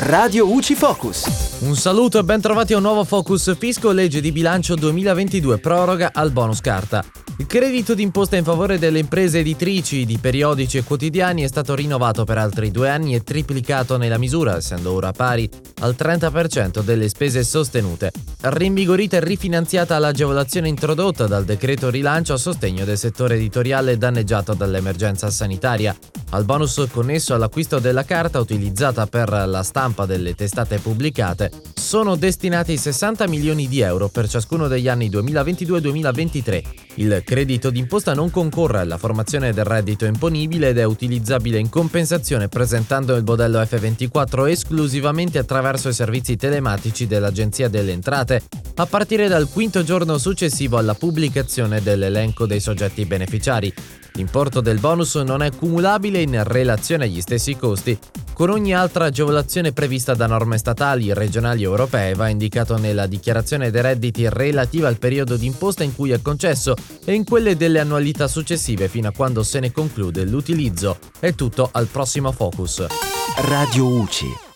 Radio UCI Focus. Un saluto e ben trovati a un nuovo Focus Fisco legge di bilancio 2022 proroga al bonus carta. Il credito d'imposta in favore delle imprese editrici di periodici e quotidiani è stato rinnovato per altri due anni e triplicato nella misura, essendo ora pari al 30% delle spese sostenute. Rinvigorita e rifinanziata l'agevolazione introdotta dal decreto rilancio a sostegno del settore editoriale danneggiato dall'emergenza sanitaria. Al bonus connesso all'acquisto della carta utilizzata per la stampa delle testate pubblicate sono destinati 60 milioni di euro per ciascuno degli anni 2022-2023. Il credito d'imposta non concorre alla formazione del reddito imponibile ed è utilizzabile in compensazione presentando il modello F24 esclusivamente attraverso i servizi telematici dell'Agenzia delle Entrate a partire dal quinto giorno successivo alla pubblicazione dell'elenco dei soggetti beneficiari. L'importo del bonus non è cumulabile in relazione agli stessi costi. Con ogni altra agevolazione prevista da norme statali, regionali o europee va indicato nella dichiarazione dei redditi relativa al periodo d'imposta in cui è concesso e in quelle delle annualità successive fino a quando se ne conclude l'utilizzo. È tutto al prossimo Focus. Radio UCI